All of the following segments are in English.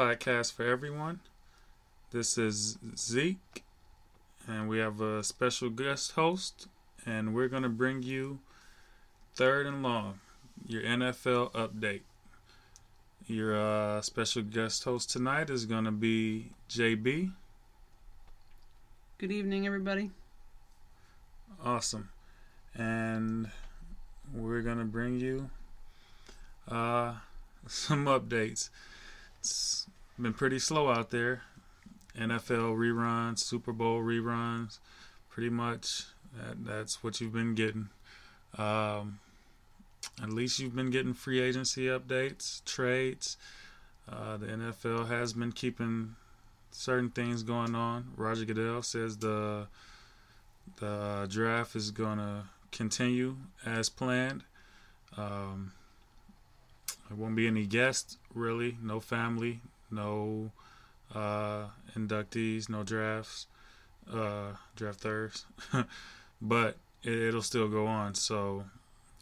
podcast for everyone. This is Zeke, and we have a special guest host, and we're going to bring you third and long, your NFL update. Your uh, special guest host tonight is going to be JB. Good evening, everybody. Awesome. And we're going to bring you uh, some updates. It's been pretty slow out there. NFL reruns, Super Bowl reruns, pretty much that, that's what you've been getting. Um, at least you've been getting free agency updates, trades. Uh, the NFL has been keeping certain things going on. Roger Goodell says the the draft is gonna continue as planned. Um, there won't be any guests really, no family, no uh, inductees, no drafts, uh, drafters, but it, will still go on. So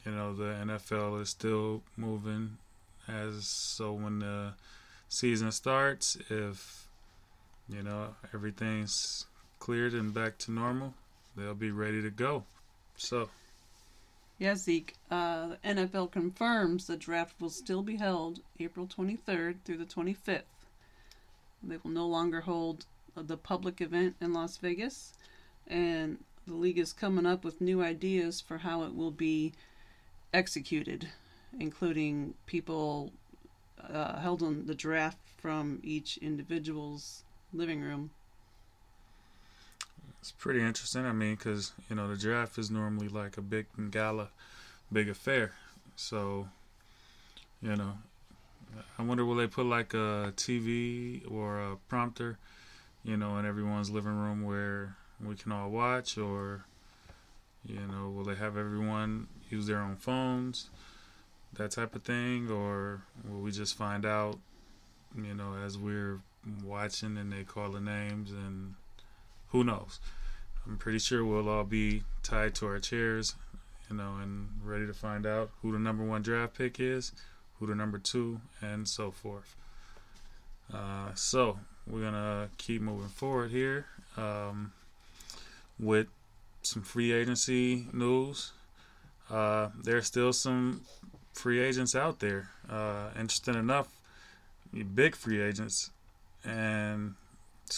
you know the NFL is still moving as so when the season starts, if you know, everything's cleared and back to normal, they'll be ready to go. So. Yeah, Zeke. Uh, the NFL confirms the draft will still be held April 23rd through the 25th. They will no longer hold the public event in Las Vegas, and the league is coming up with new ideas for how it will be executed, including people uh, held on the draft from each individual's living room. It's pretty interesting. I mean, because you know the draft is normally like a big gala, big affair. So, you know, I wonder will they put like a TV or a prompter, you know, in everyone's living room where we can all watch, or you know, will they have everyone use their own phones, that type of thing, or will we just find out, you know, as we're watching and they call the names and who knows. I'm pretty sure we'll all be tied to our chairs, you know, and ready to find out who the number one draft pick is, who the number two, and so forth. Uh, so we're gonna keep moving forward here um, with some free agency news. Uh, there's still some free agents out there. Uh, interesting enough, big free agents and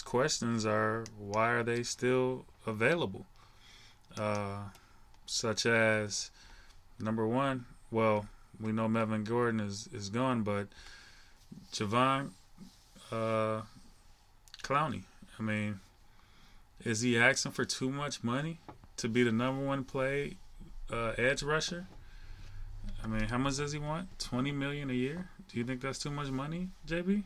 questions are why are they still available? Uh, such as number one, well, we know Melvin Gordon is, is gone, but Javon uh, Clowney, I mean, is he asking for too much money to be the number one play uh, edge rusher? I mean, how much does he want? Twenty million a year? Do you think that's too much money, JB?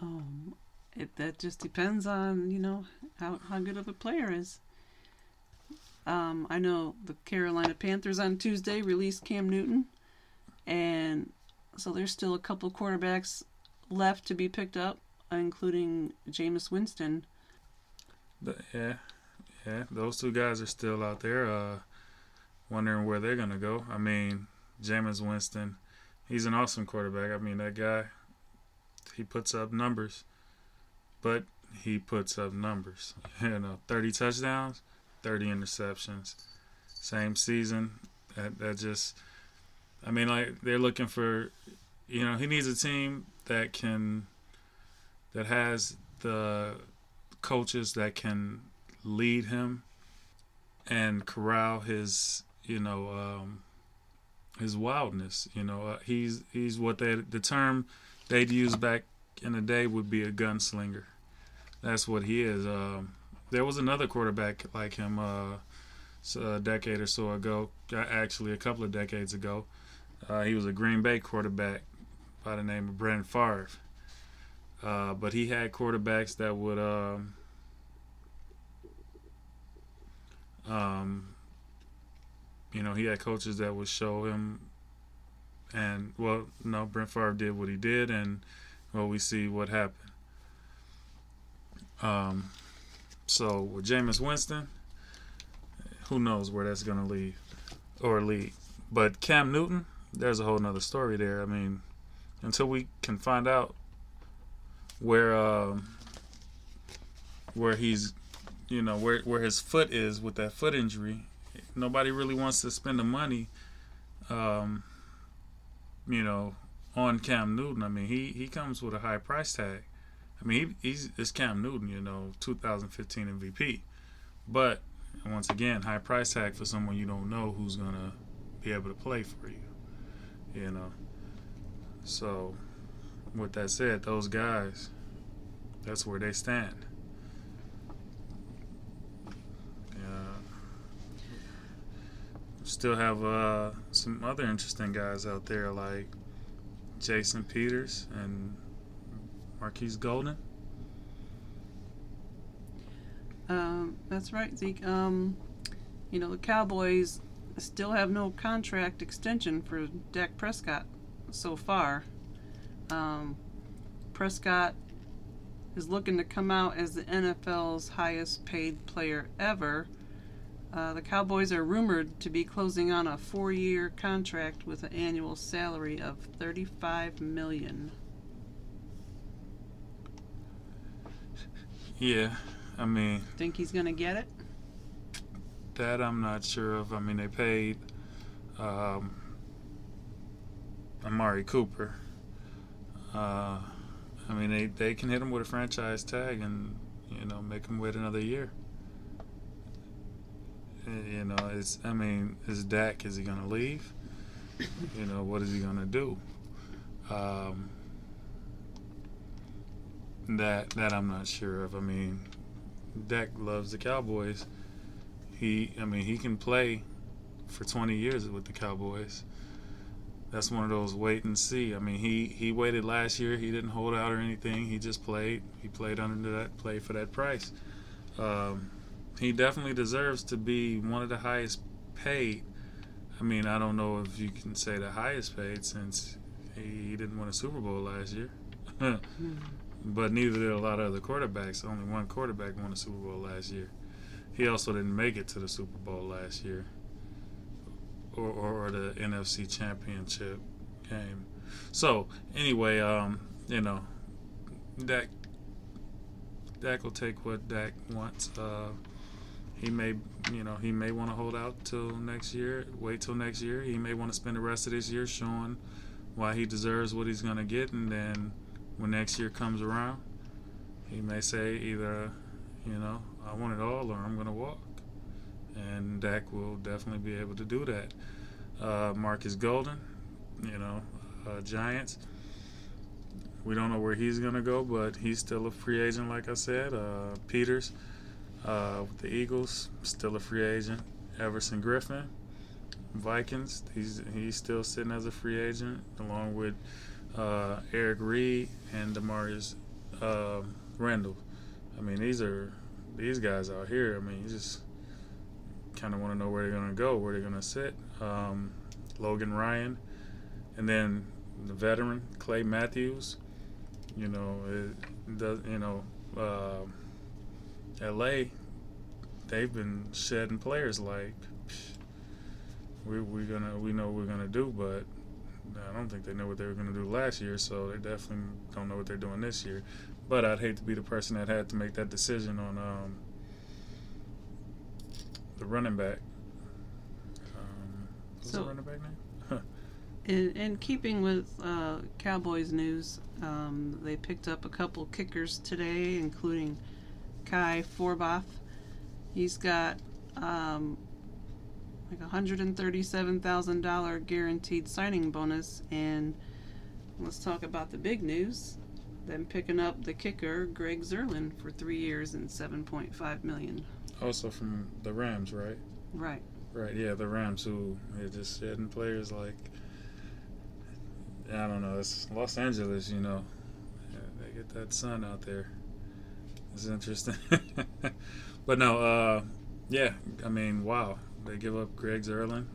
Um, it that just depends on you know how how good of a player is. Um, I know the Carolina Panthers on Tuesday released Cam Newton, and so there's still a couple quarterbacks left to be picked up, including Jameis Winston. yeah, yeah, those two guys are still out there, uh, wondering where they're gonna go. I mean, Jameis Winston, he's an awesome quarterback. I mean, that guy he puts up numbers, but he puts up numbers. You know, 30 touchdowns, 30 interceptions. Same season. That that just I mean like they're looking for you know, he needs a team that can that has the coaches that can lead him and corral his, you know, um, his wildness. You know, uh, he's he's what they the term they'd use back in the day would be a gunslinger. That's what he is. Um, there was another quarterback like him uh, a decade or so ago, actually a couple of decades ago. Uh, he was a Green Bay quarterback by the name of Brent Favre. Uh, but he had quarterbacks that would, um, um, you know, he had coaches that would show him and well, no, Brent Favre did what he did, and well, we see what happened. Um, so with Jameis Winston, who knows where that's gonna lead or lead. But Cam Newton, there's a whole nother story there. I mean, until we can find out where um, where he's you know where where his foot is with that foot injury. Nobody really wants to spend the money, um, you know, on Cam Newton. I mean, he he comes with a high price tag. I mean, he, he's it's Cam Newton, you know, 2015 MVP, but once again, high price tag for someone you don't know who's gonna be able to play for you. You know. So, with that said, those guys, that's where they stand. Yeah still have uh, some other interesting guys out there like Jason Peters and Marquise Golden. Um, that's right, Zeke. Um, you know, the Cowboys still have no contract extension for Dak Prescott so far. Um, Prescott is looking to come out as the NFL's highest paid player ever uh, the Cowboys are rumored to be closing on a four-year contract with an annual salary of thirty-five million. Yeah, I mean. Think he's gonna get it? That I'm not sure of. I mean, they paid um, Amari Cooper. Uh, I mean, they they can hit him with a franchise tag and you know make him wait another year. You know, it's. I mean, is Dak? Is he gonna leave? You know, what is he gonna do? Um, that that I'm not sure of. I mean, Dak loves the Cowboys. He, I mean, he can play for 20 years with the Cowboys. That's one of those wait and see. I mean, he he waited last year. He didn't hold out or anything. He just played. He played under that play for that price. Um, he definitely deserves to be one of the highest paid. I mean, I don't know if you can say the highest paid since he didn't win a Super Bowl last year. but neither did a lot of other quarterbacks. Only one quarterback won a Super Bowl last year. He also didn't make it to the Super Bowl last year or, or, or the NFC Championship game. So, anyway, um, you know, Dak Dak will take what Dak wants. Uh, he may, you know, he may want to hold out till next year, wait till next year. He may want to spend the rest of this year showing why he deserves what he's to get, and then when next year comes around, he may say either, you know, I want it all or I'm going to walk. And Dak will definitely be able to do that. Uh, Markus Golden, you know, uh, Giants. We don't know where he's going to go, but he's still a free agent, like I said. Uh, Peters uh, with the Eagles, still a free agent. Everson Griffen, Vikings, he's he's still sitting as a free agent, along with uh, Eric Reid, and Damarious uh, Randall. I mean, these are these guys out here. I mean, you just kind of want to know where they're gonna go, where they're gonna sit. Um, Logan Ryan, and then the veteran Clay Matthews. You know, it does. You know. Uh, LA, they've been shedding players like we we gonna we know what we're gonna do, but I don't think they know what they were gonna do last year, so they definitely don't know what they're doing this year. But I'd hate to be the person that had to make that decision on um, the running back. Um, what's so, the running back name? in, in keeping with uh, Cowboys news, um, they picked up a couple kickers today, including Kai Forbath. He's got um, like a hundred and thirty-seven thousand dollar guaranteed signing bonus, and let's talk about the big news. Then picking up the kicker Greg Zuerlein for three years and seven point five million. Also from the Rams, right? Right. Right. Yeah, the Rams who are just shedding players like I don't know. It's Los Angeles, you know. Yeah, they get that sun out there. It's interesting. but no, uh, yeah, I mean, wow. They give up Greg Zuerlein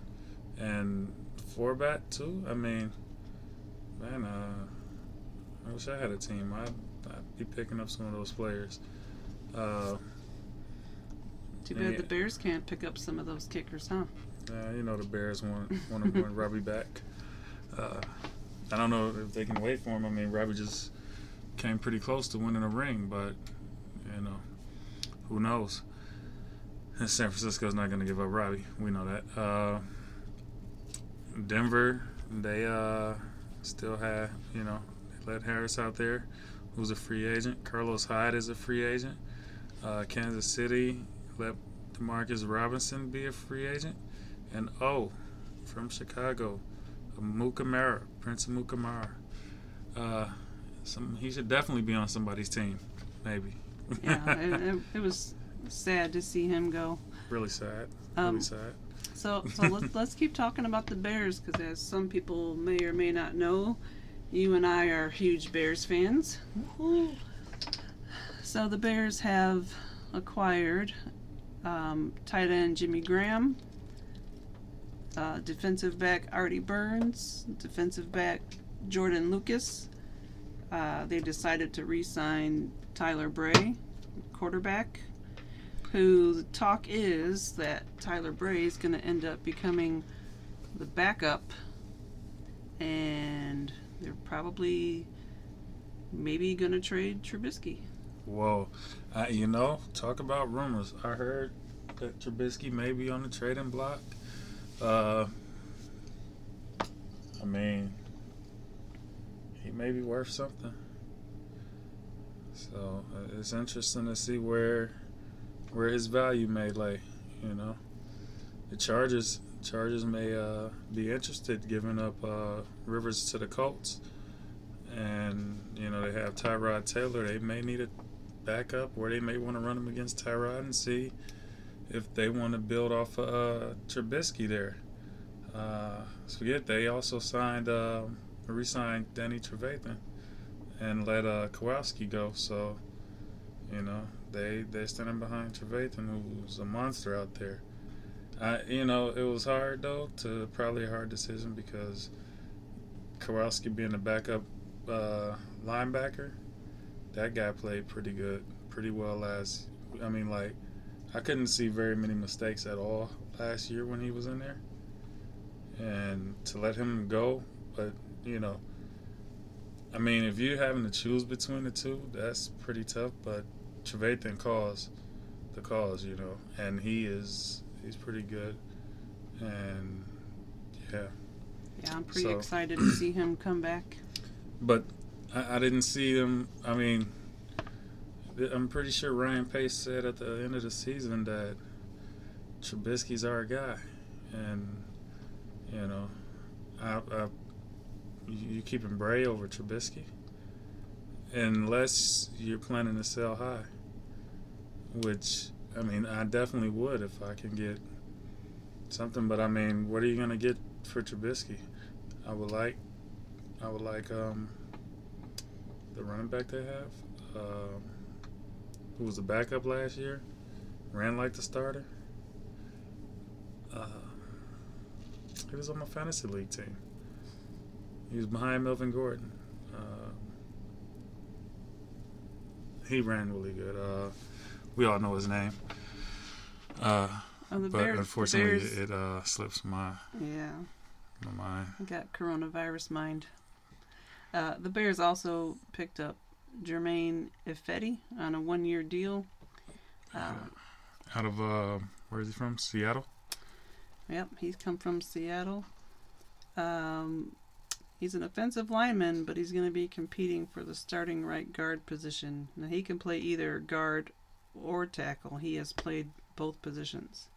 and Forbath too. I mean, man, uh, I wish I had a team. I'd, I'd be picking up some of those players. Uh, Too bad yeah. the Bears can't pick up some of those kickers, huh? Yeah, you know the Bears want want to want Robbie back. Uh, I don't know if they can wait for him. I mean, Robbie just came pretty close to winning a ring, but you know, who knows? San Francisco's not going to give up Robbie. We know that. Uh, Denver, they uh, still have, you know, they let Harris out there, who's a free agent. Carlos Hyde is a free agent. Uh, Kansas City let Demarcus Robinson be a free agent. And oh, from Chicago, Amukamara, Prince Amukamara. Uh, some he should definitely be on somebody's team, maybe. yeah, it, it, it was sad to see him go. Really sad. Really Um, sad. So, so let's let's keep talking about the Bears because, as some people may or may not know, you and I are huge Bears fans. So the Bears have acquired um, tight end Jimmy Graham, uh, defensive back Artie Burns, defensive back Jordan Lucas. Uh, they decided to re-sign Tyler Bray, quarterback who the talk is that Tyler Bray is going to end up becoming the backup, and they're probably maybe going to trade Trubisky. Whoa, uh, you know, talk about rumors. I heard that Trubisky may be on the trading block. Uh, I mean, he may be worth something. So uh, it's interesting to see where where his value may lay. You know, the Chargers Chargers may uh, be interested giving up uh, Rivers to the Colts, and you know they have Tyrod Taylor. They may need a backup, or they may want to run him against Tyrod and see if they want to build off of uh, Trubisky there. Uh, forget they also signed, uh, re-signed Danny Trevathan and let uh, Kowalski go. So, you know, they they're standing behind Trevathan, who's a monster out there. I, you know, it was hard though to probably a hard decision because Kowalski being a backup uh, linebacker, that guy played pretty good, pretty well last. I mean, like I couldn't see very many mistakes at all last year when he was in there, and to let him go, but you know. I mean, if you're having to choose between the two, that's pretty tough. But Trevathan calls the calls, you know, and he is he's pretty good, and yeah. Yeah, I'm pretty So- excited to see him come back. But I, I didn't see them. I mean, I'm pretty sure Ryan Pace said at the end of the season that Trubisky's our guy, and you know, I, I you keeping Bray over Trubisky, unless you're planning to sell high, which I mean I definitely would if I can get something. But I mean, what are you gonna get for Trubisky? I would like, I would like um the running back they have, um, who was the backup last year, ran like the starter. Uh, he was on my fantasy league team. He was behind Melvin Gordon. Uh, he ran really good. Uh, we all know his name. Uh, Oh, the but Bears, unfortunately, it uh, slips my, yeah, my mind. got coronavirus mind. Uh, the Bears also picked up Germain Ifedi on a one-year deal. Um, Out of uh, where is he from? Seattle. Yep, he's come from Seattle. Um, he's an offensive lineman, but he's going to be competing for the starting right guard position. Now he can play either guard or tackle. He has played both positions.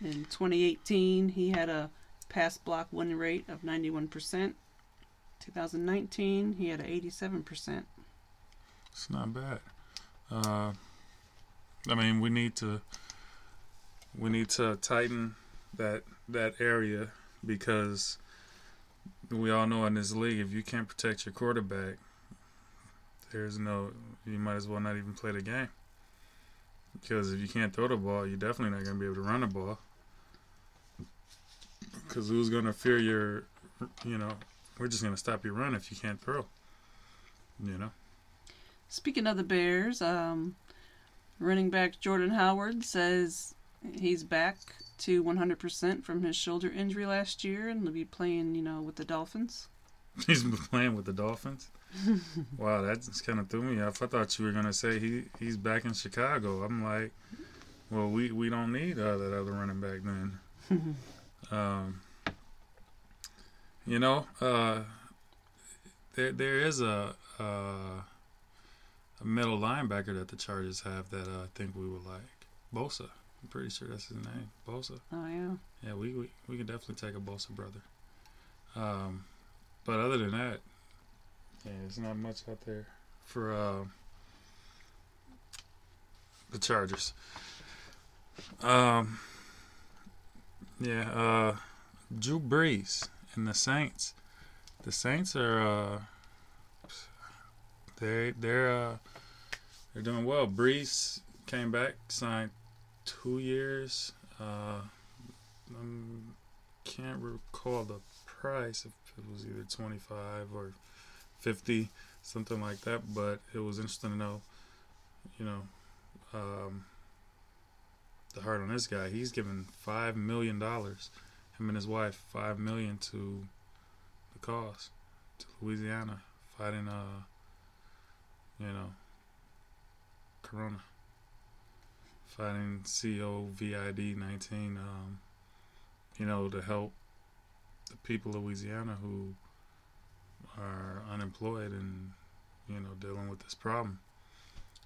In 2018, he had a pass block win rate of 91%. 2019, he had an 87%. It's not bad. Uh, I mean, we need to we need to tighten that that area because we all know in this league, if you can't protect your quarterback, there's no you might as well not even play the game. Because if you can't throw the ball, you're definitely not going to be able to run the ball. Because who's going to fear your, you know, we're just going to stop your run if you can't throw. You know. Speaking of the Bears, um, running back Jordan Howard says he's back to 100% from his shoulder injury last year and will be playing, you know, with the Dolphins. He's been playing with the Dolphins. wow, that just kind of threw me off. I thought you were gonna say he he's back in Chicago. I'm like, well, we we don't need uh, that other running back then. um, you know, uh, there there is a, uh, a middle linebacker that the Chargers have that uh, I think we would like. Bosa. I'm pretty sure that's his name. Bosa. Oh yeah. Yeah, we we, we could definitely take a Bosa brother. Um, but other than that, yeah, there's not much out there for uh, the Chargers. Um, yeah, uh, Drew Brees and the Saints. The Saints are uh, they they're uh, they're doing well. Brees came back, signed two years. Uh, I can't recall the price if it was either twenty five or fifty, something like that. But it was interesting to know, you know, um, the heart on this guy. He's given five million dollars, him and his wife, five million to the cause, to Louisiana, fighting uh, you know, Corona, fighting COVID nineteen. Um, you know, to help the people of Louisiana who are unemployed and you know dealing with this problem.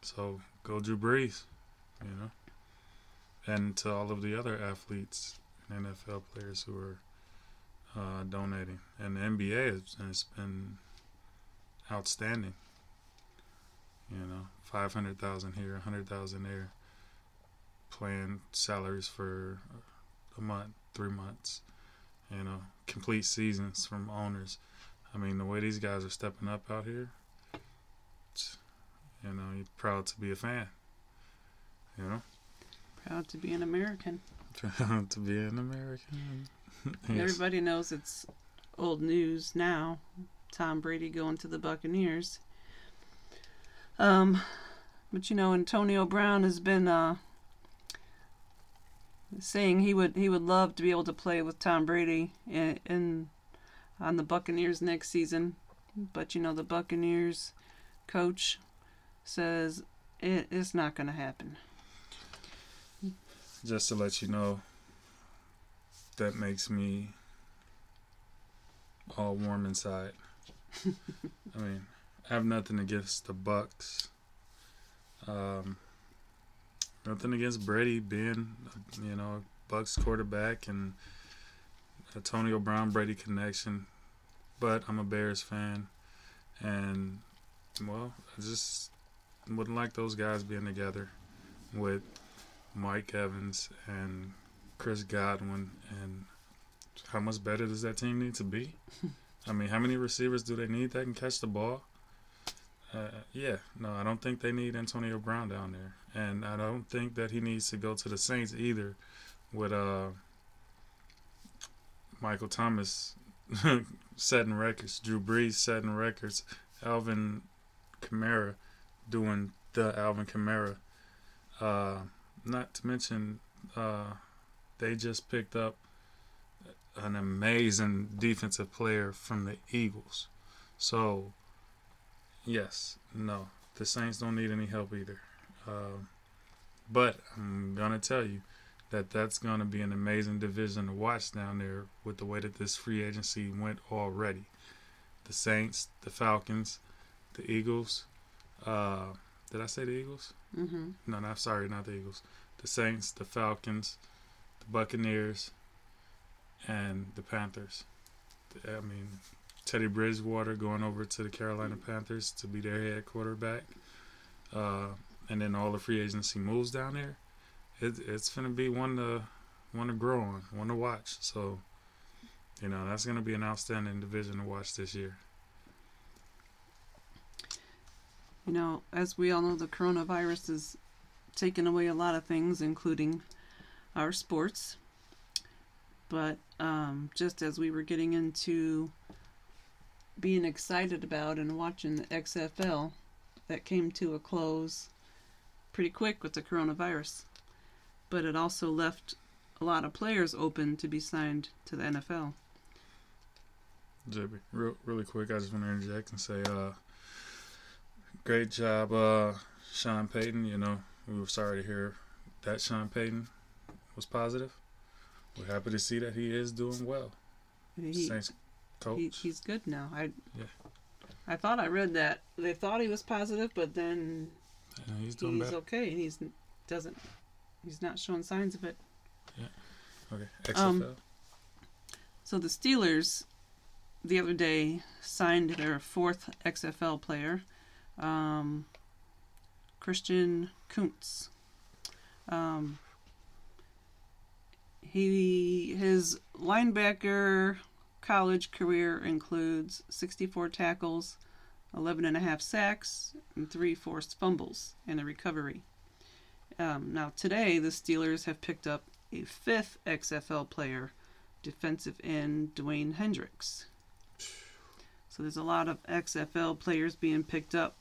So go Drew Brees, you know, and to all of the other athletes and NFL players who are uh, donating, and the NBA has, been outstanding. You know, five hundred thousand here, hundred thousand there, playing salaries for a month, three months. You know, complete seasons from owners. I mean, the way these guys are stepping up out here, you know, you're proud to be a fan. You know, Proud to be an American. proud to be an American. Yes. Everybody knows it's old news now. Tom Brady going to the Buccaneers. Um, but you know, Antonio Brown has been uh, saying he would he would love to be able to play with Tom Brady in, in on the Buccaneers next season. But you know, the Buccaneers coach says it, it's not going to happen. Just to let you know, that makes me all warm inside. I mean, I have nothing against the Bucks. Um, nothing against Brady being, you know, Bucks quarterback and Antonio Brown Brady connection, but I'm a Bears fan, and well, I just wouldn't like those guys being together with Mike Evans and Chris Godwin, and how much better does that team need to be? I mean, how many receivers do they need that can catch the ball? Uh, yeah, no, I don't think they need Antonio Brown down there, and I don't think that he needs to go to the Saints either. With uh, Michael Thomas setting records, Drew Brees setting records, Alvin Kamara doing the Alvin Kamara. Uh, not to mention, uh, they just picked up an amazing defensive player from the Eagles. So, yes, no, the Saints don't need any help either. Uh, but I'm gonna tell you that that's gonna be an amazing division to watch down there with the way that this free agency went already. The Saints, the Falcons, the Eagles. Uh, did I say the Eagles? Mm-hmm. No, no, sorry, not the Eagles. The Saints, the Falcons, the Buccaneers, and the Panthers. I mean, Teddy Bridgewater going over to the Carolina Panthers to be their head quarterback, uh, and then all the free agency moves down there. It, it's gonna be one to one to grow on, one to watch. So, you know, that's gonna be an outstanding division to watch this year. You know, as we all know, the coronavirus has taken away a lot of things, including our sports. But um, just as we were getting into being excited about and watching the XFL, that came to a close pretty quick with the coronavirus. But it also left a lot of players open to be signed to the NFL. JB, real really quick, I just want to interject and say, uh, great job, uh, Sean Payton. You know, we were sorry to hear that Sean Payton was positive. We're happy to see that he is doing well. He, Saints coach. he, he's good now. I Yeah. I thought I read that they thought he was positive, but then Yeah, he's doing he's okay and he's doesn't he's not showing signs of it. Yeah. Okay, Um, XFL. So the Steelers the other day signed their fourth XFL player, um, Christian Kuntz. Um, he his linebacker college career includes 64 tackles, 11 and a half sacks, and three forced fumbles and a recovery. Um, now today the Steelers have picked up a fifth XFL player, defensive end Dwayne Hendricks. So there's a lot of XFL players being picked up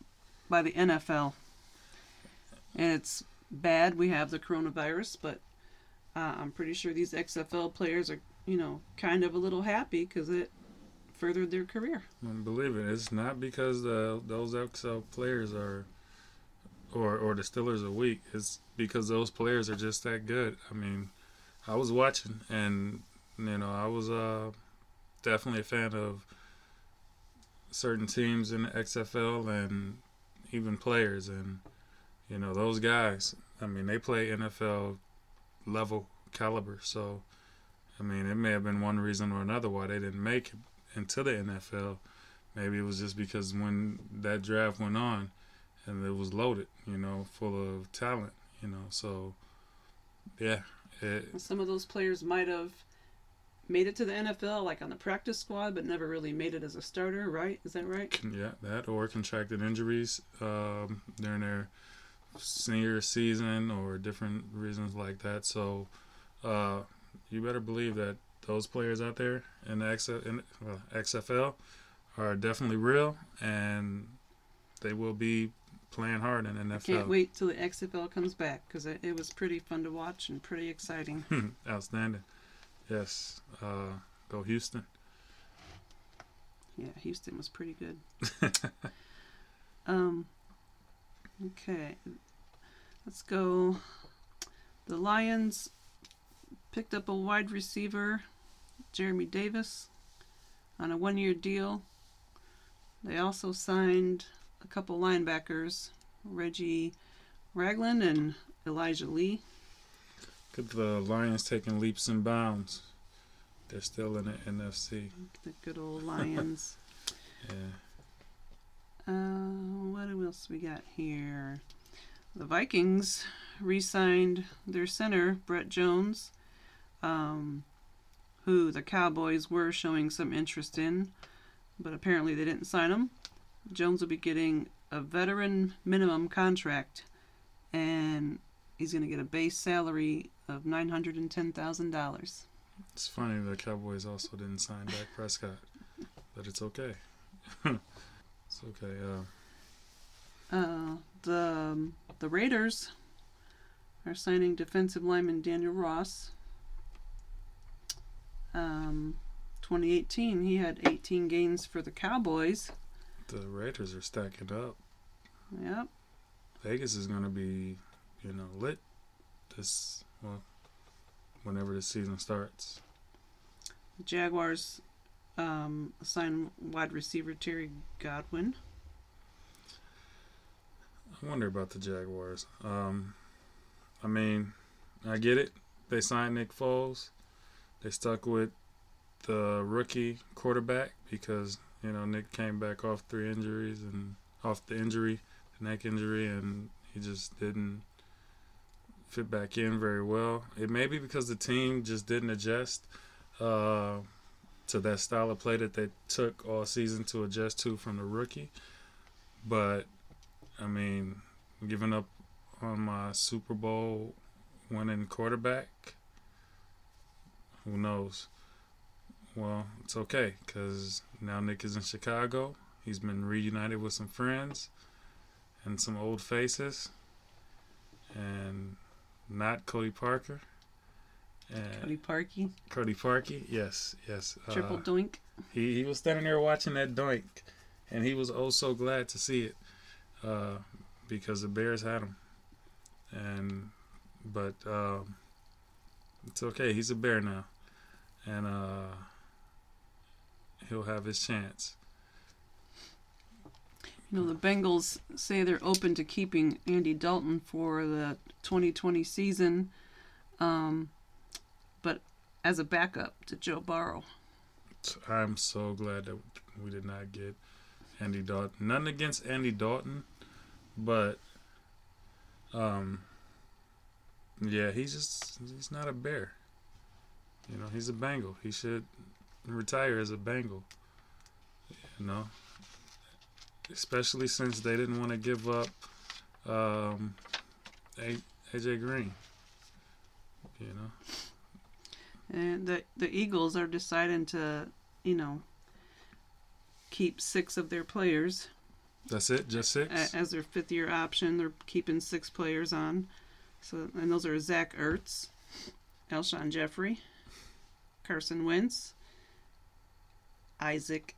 by the NFL. And it's bad we have the coronavirus, but uh, I'm pretty sure these XFL players are, you know, kind of a little happy because it furthered their career. And believe it, it's not because the those XFL players are, or or the Steelers are weak. It's because those players are just that good. I mean, I was watching, and you know, I was uh definitely a fan of certain teams in the XFL and even players, and you know, those guys. I mean, they play NFL level caliber. So, I mean, it may have been one reason or another why they didn't make it into the NFL. Maybe it was just because when that draft went on and it was loaded, you know, full of talent, you know. So, yeah, it, Some of those players might have made it to the NFL, like on the practice squad, but never really made it as a starter, right? Is that right? yeah, that or contracted injuries um, during their senior season or different reasons like that. So, uh, you better believe that those players out there in the XF, in, well, XFL are definitely real and they will be playing hard in NFL. Can't wait till the XFL comes back because it, it was pretty fun to watch and pretty exciting. Outstanding. Yes. Uh, go Houston. Yeah, Houston was pretty good. um, okay, let's go. The Lions picked up a wide receiver, Jeremy Davis, on a one-year deal. They also signed a couple linebackers, Reggie Ragland and Elijah Lee. Good the Lions taking leaps and bounds. They're still in the NFC. The good old Lions. Yeah. Uh, what else we got here? The Vikings re-signed their center Brett Jones, um, who the Cowboys were showing some interest in, but apparently they didn't sign him. Jones will be getting a veteran minimum contract, and he's going to get a base salary of nine hundred and ten thousand dollars. It's funny the Cowboys also didn't sign Dak Prescott, but it's okay. it's okay. Uh, Uh, the um, the Raiders are signing defensive lineman Daniel Ross. Um, 2018, he had 18 gains for the Cowboys. The Raiders are stacking up. Yep. Vegas is gonna be, you know, lit. This well, whenever the season starts. The Jaguars um, signed wide receiver Terry Godwin. I wonder about the Jaguars. Um, I mean, I get it. They signed Nick Foles. They stuck with the rookie quarterback because you know Nick came back off three injuries and off the injury, the neck injury, and he just didn't fit back in very well. It may be because the team just didn't adjust uh, to that style of play that they took all season to adjust to from the rookie. But I mean, giving up on my Super Bowl winning quarterback, who knows? Well, it's okay because now Nick is in Chicago. He's been reunited with some friends and some old faces, and not Cody Parker. And Cody Parkey, Cody Parkey, yes, yes. uh, triple doink. he he was standing there watching that doink, and he was oh so glad to see it, uh, because the Bears had him, and but um, it's okay. He's a Bear now, and uh, he'll have his chance. You know, the Bengals say they're open to keeping Andy Dalton for the 2020 season, um, but as a backup to Joe Burrow. I'm so glad that we did not get Andy Dalton. Nothing against Andy Dalton, but um, yeah, he's just he's not a bear. You know, he's a Bengal. He should retire as a Bengal. You know, especially since they didn't want to give up um, A- AJ Green. You know. And the the Eagles are deciding to, you know, keep six of their players That's it, just six. as their fifth year option. They're keeping six players on. So and those are Zach Ertz, Alshon Jeffery, Carson Wentz, Isaac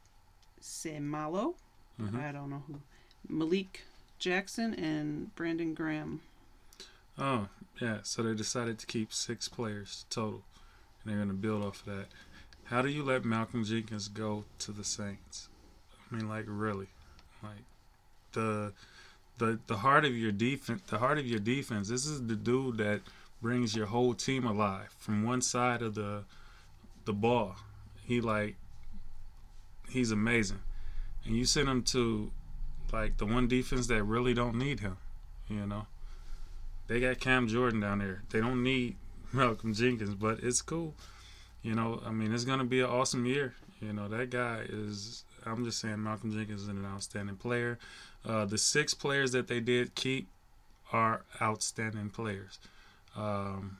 Seumalo. Mhm. I don't know who. Malik Jackson and Brandon Graham. Oh, yeah. So they decided to keep six players total, and they're going to build off of that. How do you let Malcolm Jenkins go to the Saints? I mean, like really, like the the the heart of your defense. The heart of your defense. This is the dude that brings your whole team alive from one side of the the ball. He like he's amazing, and you send him to like the one defense that really don't need him. You know. They got Cam Jordan down there. They don't need Malcolm Jenkins, but it's cool. You know, I mean, it's gonna be an awesome year. You know, that guy is. I'm just saying, Malcolm Jenkins is an outstanding player. Uh, the six players that they did keep are outstanding players. Um,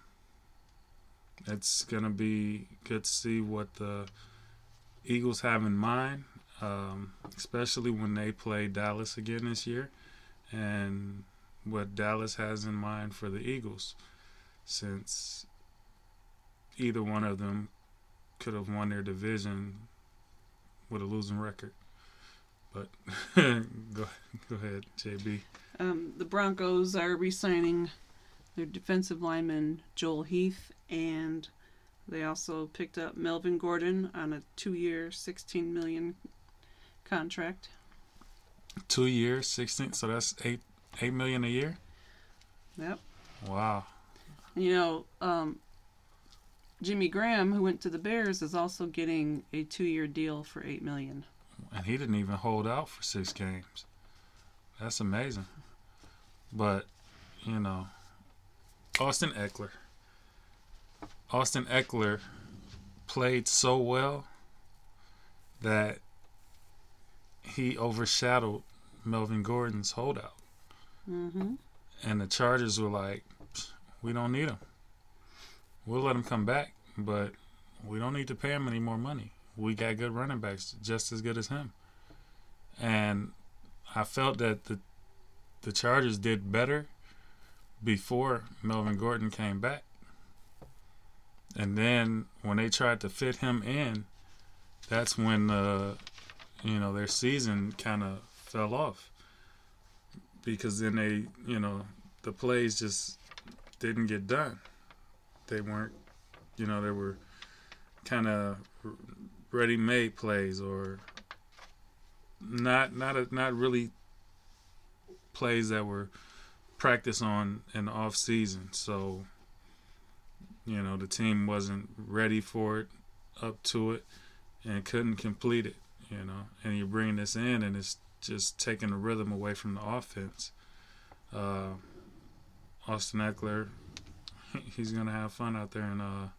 it's gonna be good to see what the Eagles have in mind, um, especially when they play Dallas again this year, and what Dallas has in mind for the Eagles, since either one of them could have won their division with a losing record. But go go ahead, JB. Um, the Broncos are re-signing their defensive lineman Joel Heath, and they also picked up Melvin Gordon on a two-year, sixteen million contract. Two years, sixteen. So that's eight eight million a year. Yep. Wow. You know, um, Jimmy Graham, who went to the Bears, is also getting a two-year deal for eight million. And he didn't even hold out for six games. That's amazing. But, you know, Austin Ekeler. Austin Ekeler played so well that he overshadowed Melvin Gordon's holdout. Mm-hmm. And the Chargers were like, we don't need him. We'll let him come back, but we don't need to pay him any more money. We got good running backs, just as good as him. And I felt that the the Chargers did better before Melvin Gordon came back. And then when they tried to fit him in, that's when uh, you know their season kind of fell off because then they you know the plays just didn't get done. They weren't you know they were kind of ready-made plays or not not a, not really plays that were practiced on in the off season. So you know the team wasn't ready for it, up to it, and couldn't complete it. You know, and you're bringing this in, and it's just taking the rhythm away from the offense. Uh, Austin Ekeler, he's gonna have fun out there in uh,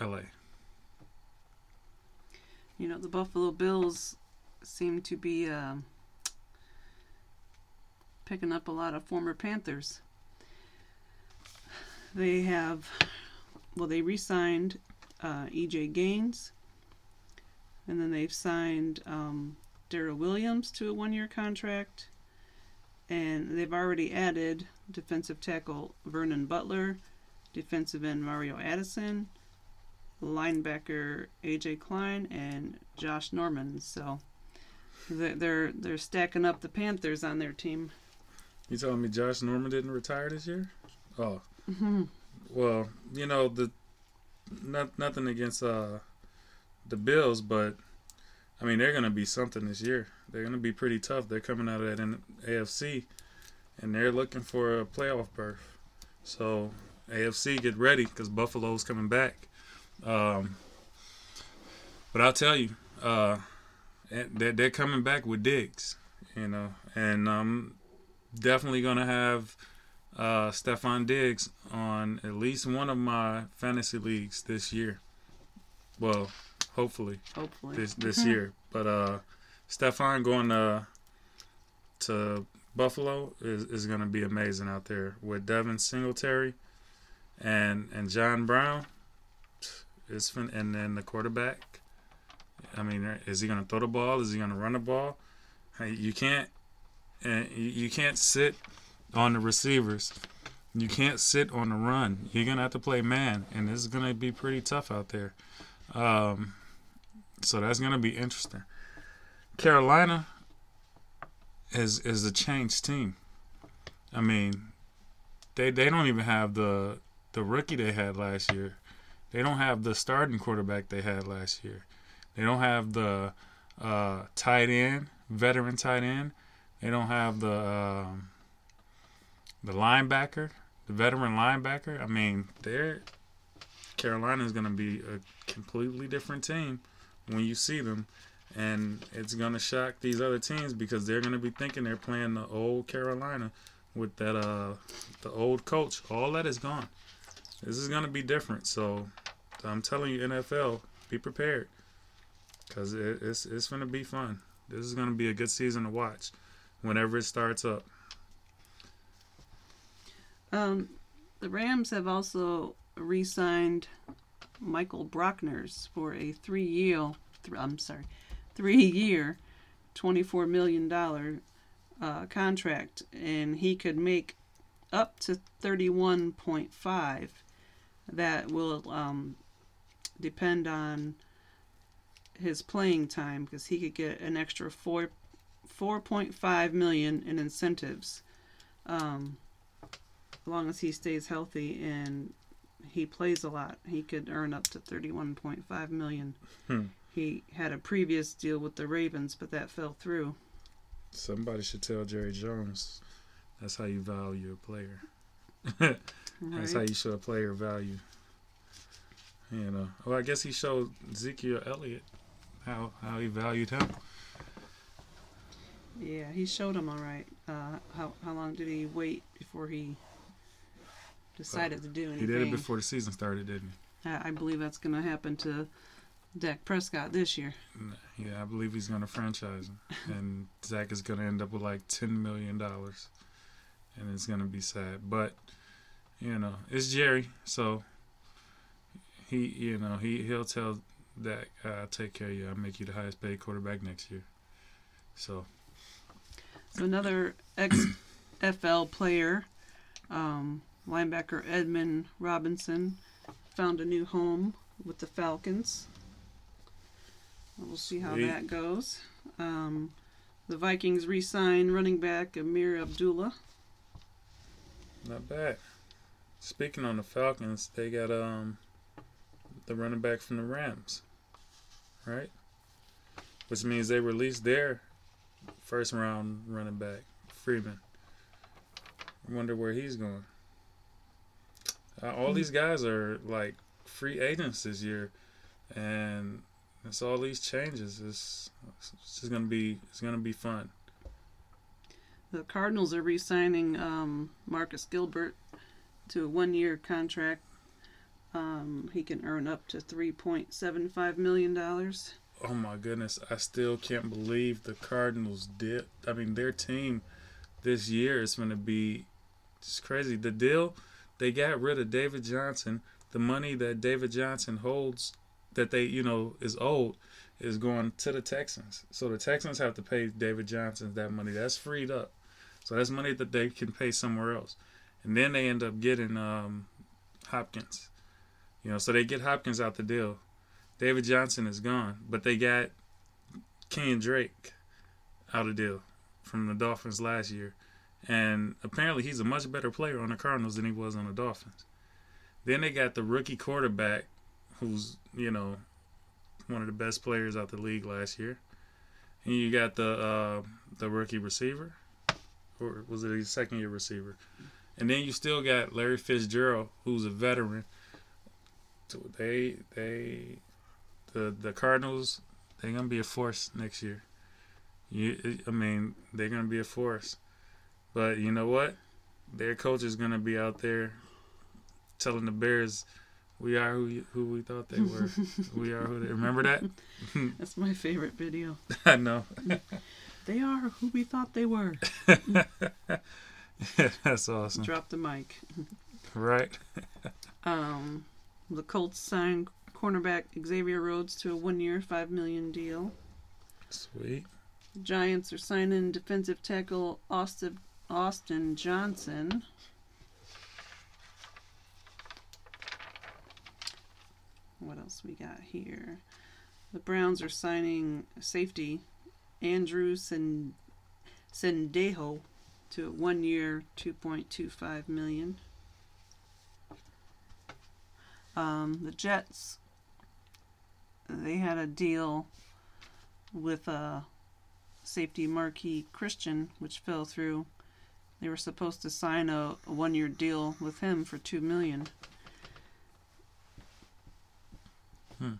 L.A. You know, the Buffalo Bills seem to be um, picking up a lot of former Panthers. They have, well, they re signed uh, EJ Gaines, and then they've signed um, Daryl Williams to a one year contract, and they've already added defensive tackle Vernon Butler, defensive end Mario Addison, linebacker AJ Klein, and Josh Norman. So they're they're, they're stacking up the Panthers on their team. You telling me Josh Norman didn't retire this year? Oh, Mm-hmm. well, you know the not nothing against uh the Bills, but I mean they're gonna be something this year. They're gonna be pretty tough. They're coming out of that AFC, and they're looking for a playoff berth. So AFC, get ready because Buffalo's coming back. Um, but I'll tell you, uh, they're, they're coming back with Diggs, you know, and I'm definitely gonna have uh, Stefon Diggs on at least one of my fantasy leagues this year. Well, hopefully Hopefully. this this year. But uh, Stefon going to to Buffalo is, is going to be amazing out there with Devin Singletary and and John Brown. It's fin- and then the quarterback. I mean, is he going to throw the ball? Is he going to run the ball? You can't and you can't sit on the receivers. You can't sit on the run. You're gonna have to play man, and this is gonna be pretty tough out there. Um, so that's gonna be interesting. Carolina is is a changed team. I mean, they they don't even have the the rookie they had last year. They don't have the starting quarterback they had last year. They don't have the uh, tight end, veteran tight end. They don't have the um, the linebacker, the veteran linebacker. I mean, they're Carolina is going to be a completely different team when you see them, and it's going to shock these other teams because they're going to be thinking they're playing the old Carolina with that uh the old coach. All that is gone. This is going to be different. So I'm telling you, NFL, be prepared because it, it's it's going to be fun. This is going to be a good season to watch whenever it starts up. Um, the Rams have also re-signed Michael Brockers for a three-year. Th- I'm sorry, three-year, twenty-four million dollar uh, contract, and he could make up to thirty-one point five. That will um, depend on his playing time because he could get an extra four four point five million in incentives. Um, long as he stays healthy and he plays a lot, he could earn up to 31.5 million. Hmm. He had a previous deal with the Ravens, but that fell through. Somebody should tell Jerry Jones that's how you value a player. That's how you show a player value. You know. Well, I guess he showed Ezekiel Elliott how how he valued him. Yeah, he showed him all right. Uh, how how long did he wait before he decided to do anything? He did it before the season started, didn't I, I believe that's going to happen to Dak Prescott this year. Yeah, I believe he's going to franchise him, and Zach is going to end up with like ten million dollars, and it's going to be sad. But you know, it's Jerry, so he, you know, he he'll tell Dak, "I'll take care of you. I'll make you the highest paid quarterback next year." So So another XFL player, um, linebacker Edmond Robinson, found a new home with the Falcons. We'll see how Sweet. that goes. Um, the Vikings re sign running back Ameer Abdullah. Not bad. Speaking on the Falcons, they got um the running back from the Rams, right? Which means they released their first round running back, Freeman. I wonder where he's going. Uh, all these guys are like free agents this year, and it's all these changes. It's, it's just gonna be it's gonna be fun. The Cardinals are re-signing um, Marcus Gilbert to a one-year contract. Um, he can earn up to three point seven five million dollars. Oh my goodness, I still can't believe the Cardinals did. I mean, their team this year is going to be just crazy. The deal, they got rid of David Johnson. The money that David Johnson holds, that they, you know, is owed, is going to the Texans. So the Texans have to pay David Johnson that money. That's freed up. So that's money that they can pay somewhere else. And then they end up getting um, Hopkins. You know, so they get Hopkins out the deal. David Johnson is gone, but they got Ken Drake out of deal from the Dolphins last year. And apparently he's a much better player on the Cardinals than he was on the Dolphins. Then they got the rookie quarterback who's, you know, one of the best players out the league last year. And you got the uh, the rookie receiver, or was it a second year receiver? And then you still got Larry Fitzgerald, who's a veteran. So they they the the Cardinals they're gonna be a force next year. You, I mean, they're gonna be a force. But you know what? Their coach is gonna be out there telling the Bears, "We are who you, who we thought they were. we are who they." Remember that? That's my favorite video. I know. They are who we thought they were. That's awesome. Drop the mic. Right? Um, the Colts signed cornerback Xavier Rhodes to a one-year, five million deal. Sweet. The Giants are signing defensive tackle Austin Austin Johnson. What else we got here? The Browns are signing safety Andrew Sen- Sendejo to a point two five million. Um, the Jets, they had a deal with uh, safety Marqui Christian, which fell through. They were supposed to sign a, a one-year deal with him for two million. Hmm.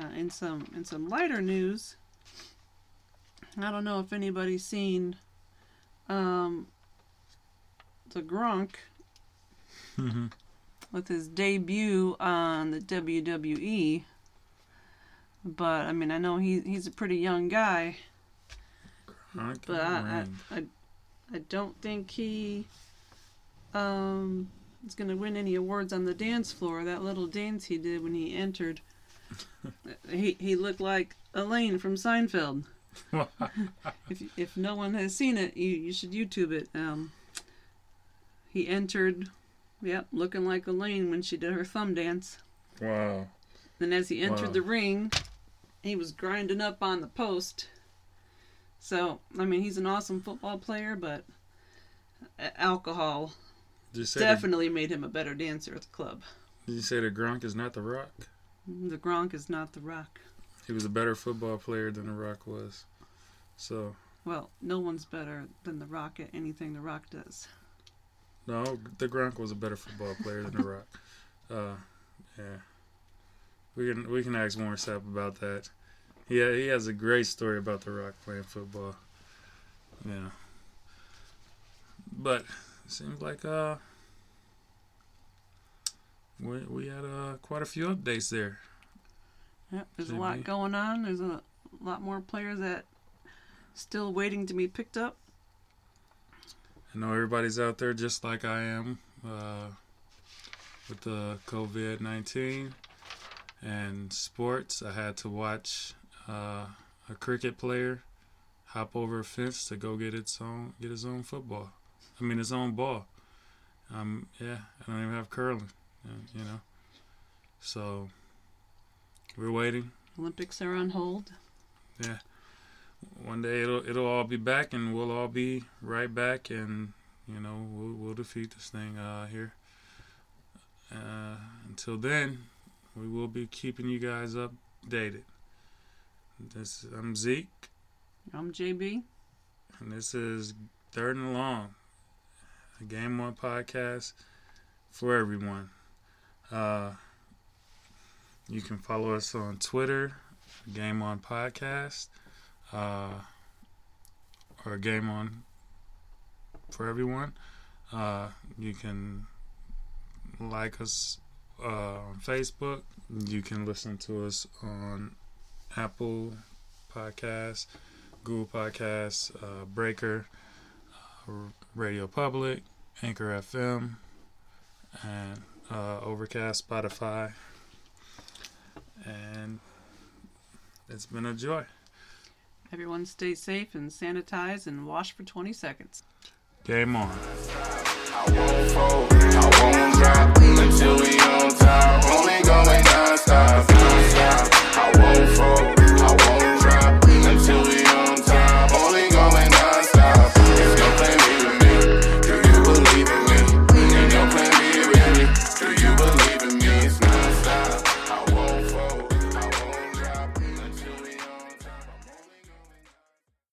Uh, in some in some lighter news, I don't know if anybody's seen um, the Gronk Mm-hmm. with his debut on the WWE. But I mean, I know he he's a pretty young guy, but I I, I, I don't think he um is gonna win any awards on the dance floor. That little dance he did when he entered, he he looked like Elaine from Seinfeld. if if no one has seen it, you you should YouTube it. Um, he entered, yep, looking like Elaine when she did her thumb dance. wow. Then as he entered Wow. the ring, he was grinding up on the post. So I mean, he's an awesome football player, but alcohol Did you the, definitely made him a better dancer at the club. did you say the Gronk is not the Rock? The Gronk is not the Rock. He was a better football player than the Rock was. So Well, no one's better than the Rock at anything the Rock does. no, the Gronk was a better football player than the Rock. Uh, yeah. We can we can ask Warren Sapp about that. Yeah, he has a great story about the Rock playing football. Yeah. But it seems like uh we we had uh quite a few updates there. Yep, there's a lot going on. There's a lot more players that still waiting to be picked up. I know everybody's out there just like I am uh, with the COVID 19 and sports. I had to watch uh, a cricket player hop over a fence to go get its own get his own football. I mean his own ball. Um, yeah, I don't even have curling, uh, you know. So we're waiting. Olympics are on hold. Yeah, one day it'll it'll all be back, and we'll all be right back, and you know we'll we'll defeat this thing uh, here. Uh, until then, we will be keeping you guys updated. This I'm Zeke, I'm JB. and this is Third and Long, a Game On podcast for everyone. Uh, you can follow us on Twitter, Game On Podcast, uh, or Game On for everyone. Uh, you can like us uh, on Facebook. You can listen to us on Apple Podcasts, Google Podcasts, uh, Breaker, uh, Radio Public, Anchor FM, and uh, Overcast, Spotify. And it's been a joy. Everyone stay safe and sanitize and wash for 20 seconds. Game on. I I won't fold, I won't drop won't fall.